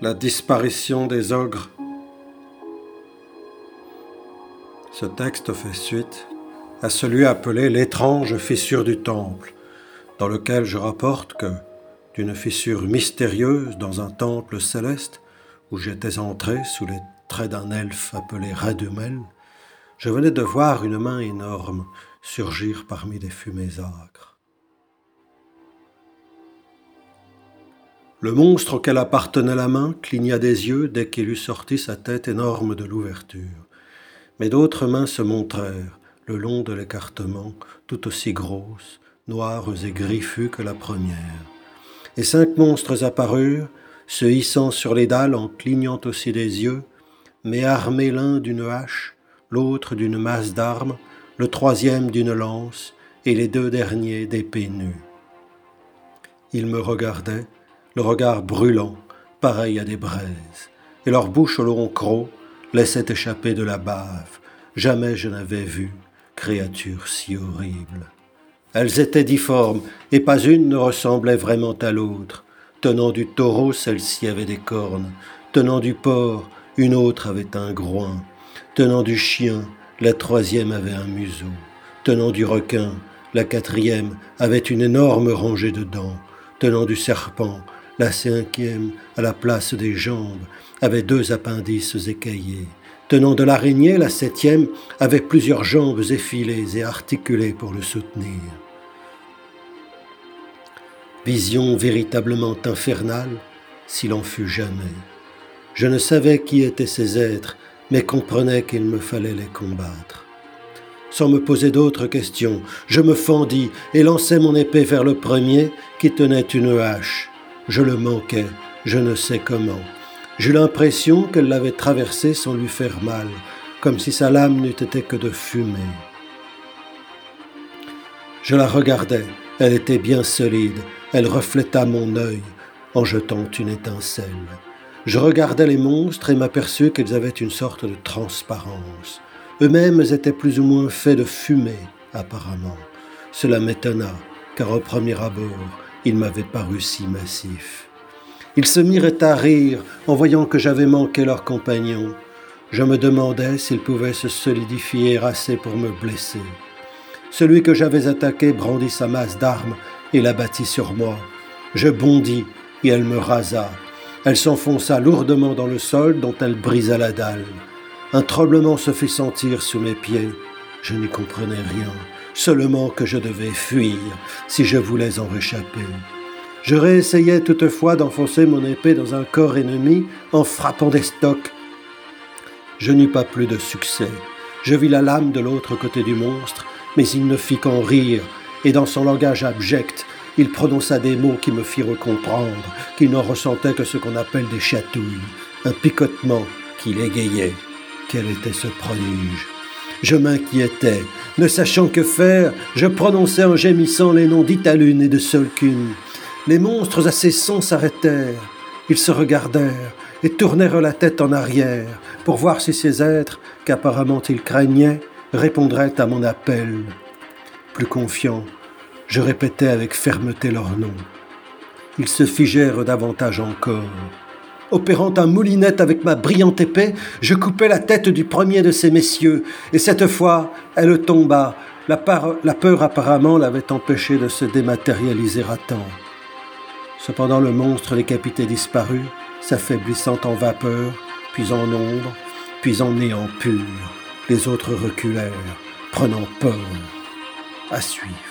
La disparition des ogres. Ce texte fait suite à celui appelé L'étrange fissure du temple, dans lequel je rapporte que, d'une fissure mystérieuse dans un temple céleste, où j'étais entré sous les traits d'un elfe appelé Redumel, je venais de voir une main énorme surgir parmi des fumées âcres. Le monstre auquel appartenait la main cligna des yeux dès qu'il eut sorti sa tête énorme de l'ouverture. Mais d'autres mains se montrèrent, le long de l'écartement, tout aussi grosses, noires et griffues que la première. Et cinq monstres apparurent, se hissant sur les dalles en clignant aussi des yeux, mais armés l'un d'une hache, l'autre d'une masse d'armes, le troisième d'une lance, et les deux derniers d'épées nues. Ils me regardaient, le regard brûlant, pareil à des braises, et leur bouche au long croc laissait échapper de la bave. Jamais je n'avais vu créature si horrible. Elles étaient difformes, et pas une ne ressemblait vraiment à l'autre. Tenant du taureau, celle-ci avait des cornes. Tenant du porc, une autre avait un groin. Tenant du chien, la troisième avait un museau. Tenant du requin, la quatrième avait une énorme rangée de dents. Tenant du serpent, la cinquième, à la place des jambes, avait deux appendices écaillés. Tenant de l'araignée, la septième avait plusieurs jambes effilées et articulées pour le soutenir. Vision véritablement infernale, s'il en fut jamais. Je ne savais qui étaient ces êtres, mais comprenais qu'il me fallait les combattre. Sans me poser d'autres questions, je me fendis et lançai mon épée vers le premier qui tenait une hache. Je le manquais, je ne sais comment. J'eus l'impression qu'elle l'avait traversé sans lui faire mal, comme si sa lame n'eût été que de fumée. Je la regardais, elle était bien solide, elle refléta mon œil en jetant une étincelle. Je regardais les monstres et m'aperçus qu'ils avaient une sorte de transparence. Eux-mêmes étaient plus ou moins faits de fumée, apparemment. Cela m'étonna, car au premier abord, ils m'avaient paru si massifs. Ils se mirent à rire en voyant que j'avais manqué leur compagnon. Je me demandais s'ils pouvaient se solidifier assez pour me blesser. Celui que j'avais attaqué brandit sa masse d'armes et la battit sur moi. Je bondis et elle me rasa. Elle s'enfonça lourdement dans le sol dont elle brisa la dalle. Un tremblement se fit sentir sous mes pieds. Je n'y comprenais rien, seulement que je devais fuir si je voulais en réchapper. Je réessayais toutefois d'enfoncer mon épée dans un corps ennemi en frappant des stocks. Je n'eus pas plus de succès. Je vis la lame de l'autre côté du monstre, mais il ne fit qu'en rire, et dans son langage abject, il prononça des mots qui me firent comprendre qu'il n'en ressentait que ce qu'on appelle des chatouilles, un picotement qui l'égayait. Quel était ce prodige? Je m'inquiétais. Ne sachant que faire, je prononçais en gémissant les noms d'Italune et de Solcune. Les monstres à ces sons s'arrêtèrent. Ils se regardèrent et tournèrent la tête en arrière pour voir si ces êtres, qu'apparemment ils craignaient, répondraient à mon appel. Plus confiant, je répétais avec fermeté leurs noms. Ils se figèrent davantage encore. Opérant un moulinette avec ma brillante épée, je coupai la tête du premier de ces messieurs, et cette fois, elle tomba. La, peur apparemment l'avait empêché de se dématérialiser à temps. Cependant le monstre décapité disparut, s'affaiblissant en vapeur, puis en ombre, puis en néant pur. Les autres reculèrent, prenant peur. À suivre.